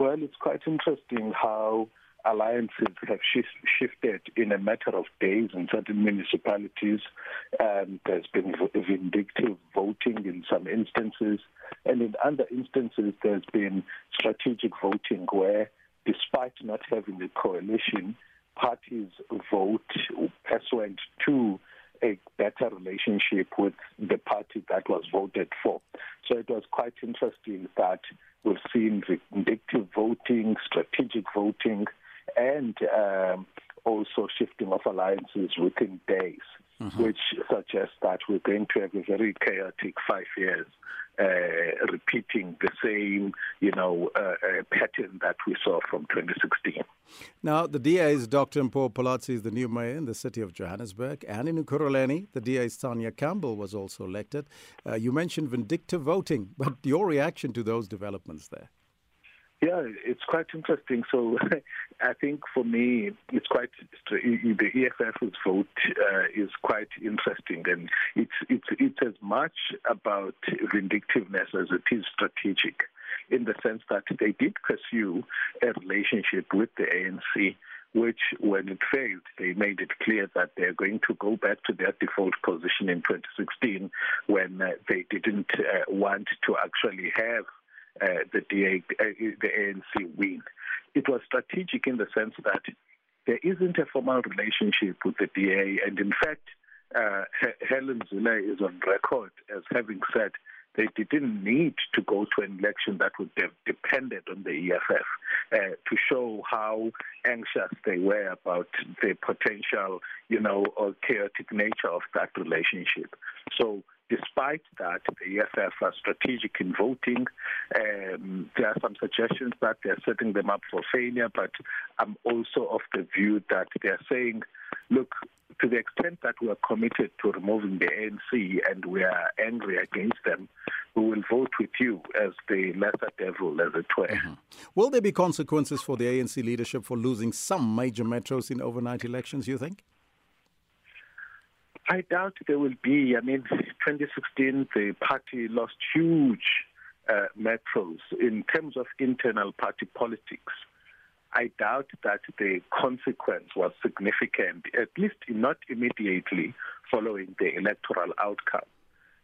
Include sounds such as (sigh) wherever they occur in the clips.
Well, it's quite interesting how alliances have shif- shifted in a matter of days in certain municipalities. There's been vindictive voting in some instances, and in other instances, there's been strategic voting where, despite not having a coalition, parties vote pursuant to a better relationship with the party that was voted for. So it was quite interesting that we've seen vindictive voting, strategic voting, and um, also shifting of alliances within days, mm-hmm. which suggests that we're going to have a very chaotic five years, uh, repeating the same, you know, uh, uh, pattern that we saw from 2016. Now, the DA's Dr. Mpho Phalatse is the new mayor in the city of Johannesburg. And in Ekurhuleni, the DA's Tanya Campbell was also elected. Uh, you mentioned vindictive voting, (laughs) but your reaction to those developments there? Yeah, it's quite interesting. So (laughs) I think for me, it's quite the EFF's vote uh, is quite interesting, and it's it's it's as much about vindictiveness as it is strategic, in the sense that they did pursue a relationship with the ANC. Which, when it failed, they made it clear that they're going to go back to their default position in 2016 when uh, they didn't uh, want to actually have uh, the DA, uh, the ANC win. It was strategic in the sense that there isn't a formal relationship with the DA, and in fact, uh, Helen Zille is on record as having said they didn't need to go to an election that would have depended on the EFF uh, to show how anxious they were about the potential, you know, or chaotic nature of that relationship. So Despite that, the EFF are strategic in voting. Um, there are some suggestions that they're setting them up for failure, but I'm also of the view that they're saying, look, to the extent that we are committed to removing the ANC and we are angry against them, we will vote with you as the lesser devil, as it were. Mm-hmm. Will there be consequences for the ANC leadership for losing some major metros in overnight elections, you think? I doubt there will be. I mean, 2016, the party lost huge uh, metros in terms of internal party politics. I doubt that the consequence was significant, at least not immediately following the electoral outcome.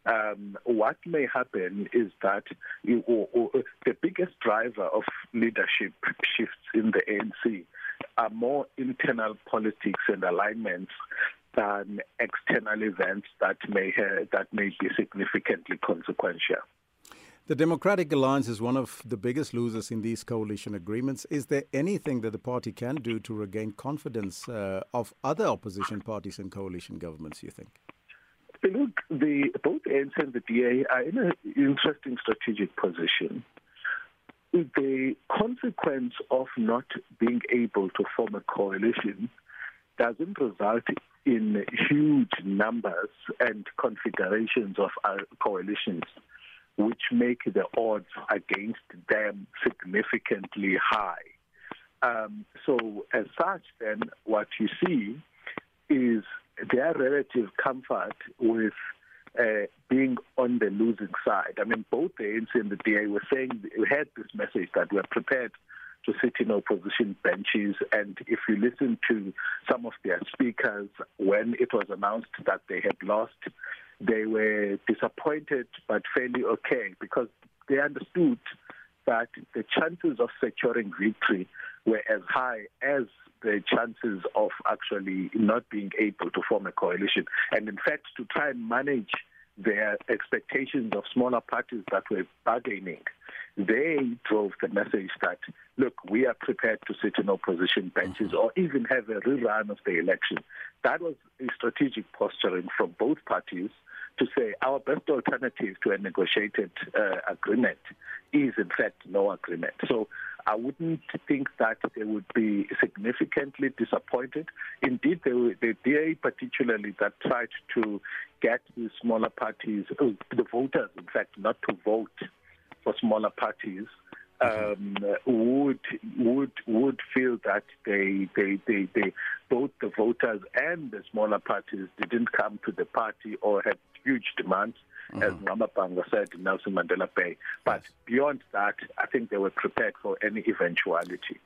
Um, what may happen is that you, or, or, the biggest driver of leadership shifts in the ANC are more internal politics and alignments than external events that may that may be significantly consequential. The Democratic Alliance is one of the biggest losers in these coalition agreements. Is there anything that the party can do to regain confidence uh, of other opposition parties and coalition governments, you think? Look, the, both ANC and the DA are in an interesting strategic position. The consequence of not being able to form a coalition doesn't result in huge numbers and configurations of coalitions, which make the odds against them significantly high. Um, so, as such, then, what you see is their relative comfort with uh, being on the losing side. I mean, both the ANC and the DA were saying, we had this message that we're prepared to sit in opposition benches. And if you listen to some of their speakers, when it was announced that they had lost, they were disappointed but fairly okay because they understood that the chances of securing victory were as high as the chances of actually not being able to form a coalition. And in fact, to try and manage their expectations of smaller parties that were bargaining, they drove the message that, look, we are prepared to sit in opposition benches or even have a rerun of the election. That was a strategic posturing from both parties to say our best alternative to a negotiated uh, agreement is, in fact, no agreement. So I wouldn't think that they would be significantly disappointed. Indeed, they, the DA particularly that tried to get the smaller parties, uh, the voters, in fact, not to vote for smaller parties um, would would would feel that they, they they they both the voters and the smaller parties didn't come to the party or had huge demands mm-hmm. as said, Nelson Mandela Bay. But yes. beyond that, I think they were prepared for any eventuality.